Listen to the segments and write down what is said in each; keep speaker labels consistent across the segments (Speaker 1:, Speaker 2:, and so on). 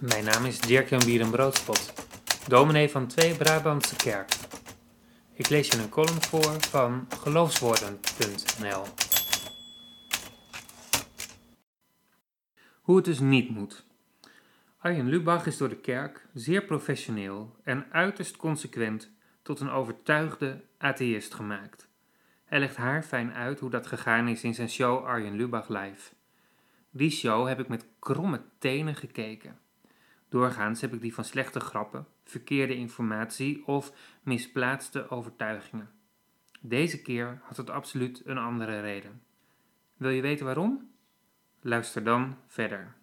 Speaker 1: Mijn naam is Dirk-Jan Bierenbroodspot, dominee van Twee Brabantse Kerk. Ik lees je een column voor van geloofswoorden.nl. Hoe het dus niet moet. Arjen Lubach is door de kerk zeer professioneel en uiterst consequent tot een overtuigde atheïst gemaakt. Hij legt haar fijn uit hoe dat gegaan is in zijn show Arjen Lubach Live. Die show heb ik met kromme tenen gekeken. Doorgaans heb ik die van slechte grappen, verkeerde informatie of misplaatste overtuigingen. Deze keer had het absoluut een andere reden. Wil je weten waarom? Luister dan verder.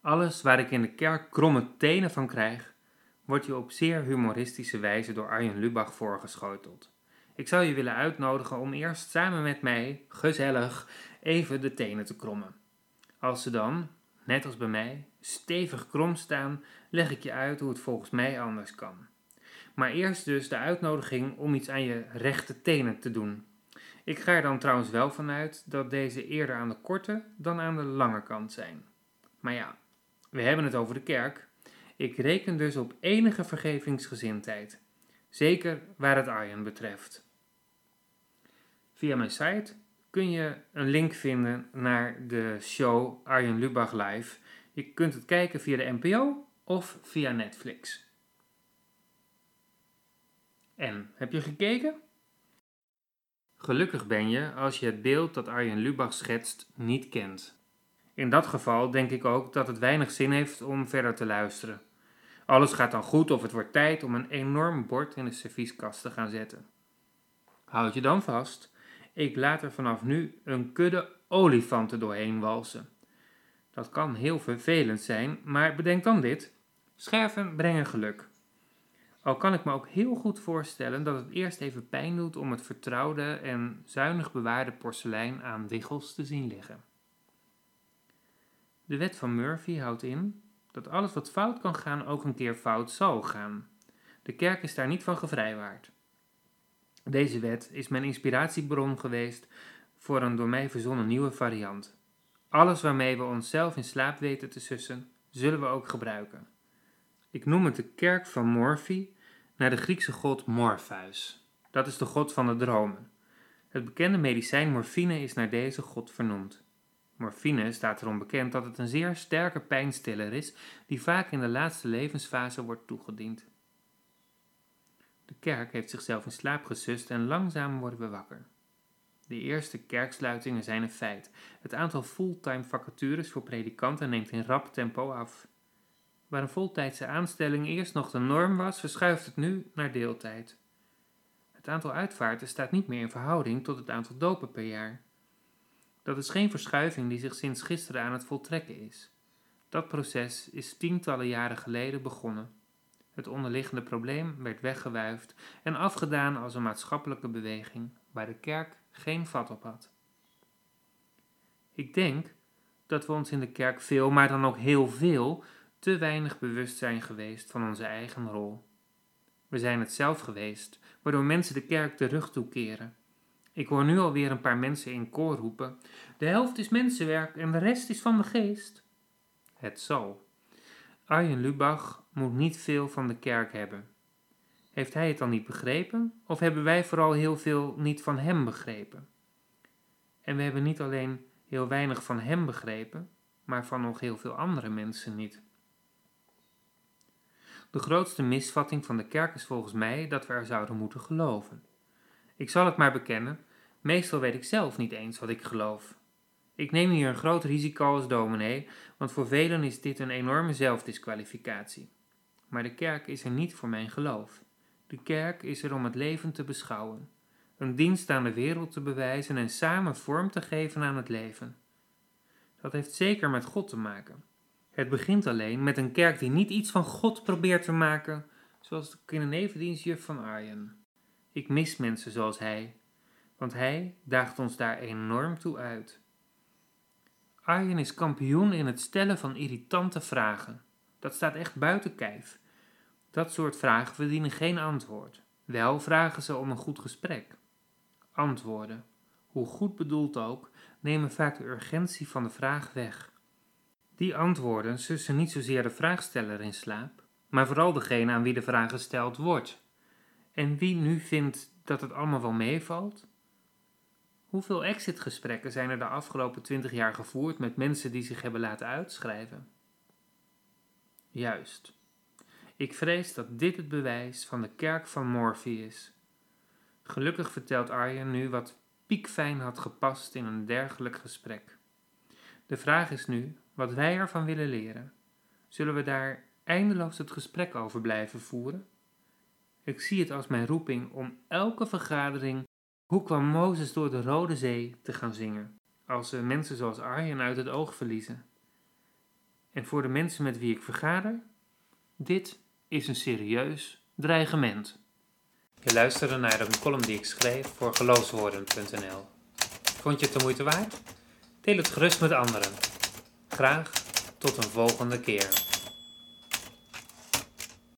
Speaker 1: Alles waar ik in de kerk kromme tenen van krijg, wordt je op zeer humoristische wijze door Arjen Lubach voorgeschoteld. Ik zou je willen uitnodigen om eerst samen met mij, gezellig, even de tenen te krommen. Als ze dan, net als bij mij, stevig krom staan, leg ik je uit hoe het volgens mij anders kan. Maar eerst dus de uitnodiging om iets aan je rechte tenen te doen. Ik ga er dan trouwens wel vanuit dat deze eerder aan de korte dan aan de lange kant zijn. Maar ja, we hebben het over de kerk. Ik reken dus op enige vergevingsgezindheid. Zeker waar het Arjen betreft. Via mijn site kun je een link vinden naar de show Arjen Lubach Live. Je kunt het kijken via de NPO of via Netflix. En, heb je gekeken? Gelukkig ben je als je het beeld dat Arjen Lubach schetst niet kent. In dat geval denk ik ook dat het weinig zin heeft om verder te luisteren. Alles gaat dan goed of het wordt tijd om een enorm bord in de servieskast te gaan zetten. Houd je dan vast, ik laat er vanaf nu een kudde olifanten doorheen walsen. Dat kan heel vervelend zijn, maar bedenk dan dit: scherven brengen geluk. Al kan ik me ook heel goed voorstellen dat het eerst even pijn doet om het vertrouwde en zuinig bewaarde porselein aan wiggels te zien liggen. De wet van Murphy houdt in dat alles wat fout kan gaan ook een keer fout zal gaan. De kerk is daar niet van gevrijwaard. Deze wet is mijn inspiratiebron geweest voor een door mij verzonnen nieuwe variant. Alles waarmee we onszelf in slaap weten te sussen, zullen we ook gebruiken. Ik noem het de kerk van Morphy naar de Griekse god Morpheus. Dat is de god van de dromen. Het bekende medicijn morfine is naar deze god vernoemd. Morfine staat erom bekend dat het een zeer sterke pijnstiller is, die vaak in de laatste levensfase wordt toegediend. Kerk heeft zichzelf in slaap gesust en langzaam worden we wakker. De eerste kerksluitingen zijn een feit. Het aantal fulltime vacatures voor predikanten neemt in rap tempo af. Waar een voltijdse aanstelling eerst nog de norm was, verschuift het nu naar deeltijd. Het aantal uitvaarten staat niet meer in verhouding tot het aantal dopen per jaar. Dat is geen verschuiving die zich sinds gisteren aan het voltrekken is. Dat proces is tientallen jaren geleden begonnen. Het onderliggende probleem werd weggewuifd en afgedaan als een maatschappelijke beweging waar de kerk geen vat op had. Ik denk dat we ons in de kerk veel, maar dan ook heel veel, te weinig bewust zijn geweest van onze eigen rol. We zijn het zelf geweest, waardoor mensen de kerk de rug toekeren. Ik hoor nu alweer een paar mensen in koor roepen: De helft is mensenwerk en de rest is van de geest. Het zal. Arjen Lubach moet niet veel van de kerk hebben. Heeft hij het dan niet begrepen, of hebben wij vooral heel veel niet van hem begrepen? En we hebben niet alleen heel weinig van hem begrepen, maar van nog heel veel andere mensen niet. De grootste misvatting van de kerk is volgens mij dat we er zouden moeten geloven. Ik zal het maar bekennen, meestal weet ik zelf niet eens wat ik geloof. Ik neem hier een groot risico als dominee, want voor velen is dit een enorme zelfdisqualificatie. Maar de kerk is er niet voor mijn geloof. De kerk is er om het leven te beschouwen, een dienst aan de wereld te bewijzen en samen vorm te geven aan het leven. Dat heeft zeker met God te maken. Het begint alleen met een kerk die niet iets van God probeert te maken, zoals de kindernevendienstjuf van Arjen. Ik mis mensen zoals hij, want hij daagt ons daar enorm toe uit. Arjen is kampioen in het stellen van irritante vragen. Dat staat echt buiten kijf. Dat soort vragen verdienen geen antwoord. Wel vragen ze om een goed gesprek. Antwoorden, hoe goed bedoeld ook, nemen vaak de urgentie van de vraag weg. Die antwoorden sussen niet zozeer de vraagsteller in slaap, maar vooral degene aan wie de vraag gesteld wordt. En wie nu vindt dat het allemaal wel meevalt? Hoeveel exitgesprekken zijn er de afgelopen twintig jaar gevoerd met mensen die zich hebben laten uitschrijven? Juist. Ik vrees dat dit het bewijs van de kerk van Morphy is. Gelukkig vertelt Arjen nu wat piekfijn had gepast in een dergelijk gesprek. De vraag is nu wat wij ervan willen leren. Zullen we daar eindeloos het gesprek over blijven voeren? Ik zie het als mijn roeping om elke vergadering Hoe kwam Mozes door de Rode Zee te gaan zingen, als we mensen zoals Arjen uit het oog verliezen. En voor de mensen met wie ik vergader, dit is een serieus dreigement. Je luisterde naar een column die ik schreef voor geloofswoorden.nl. Vond je het de moeite waard? Deel het gerust met anderen. Graag tot een volgende keer.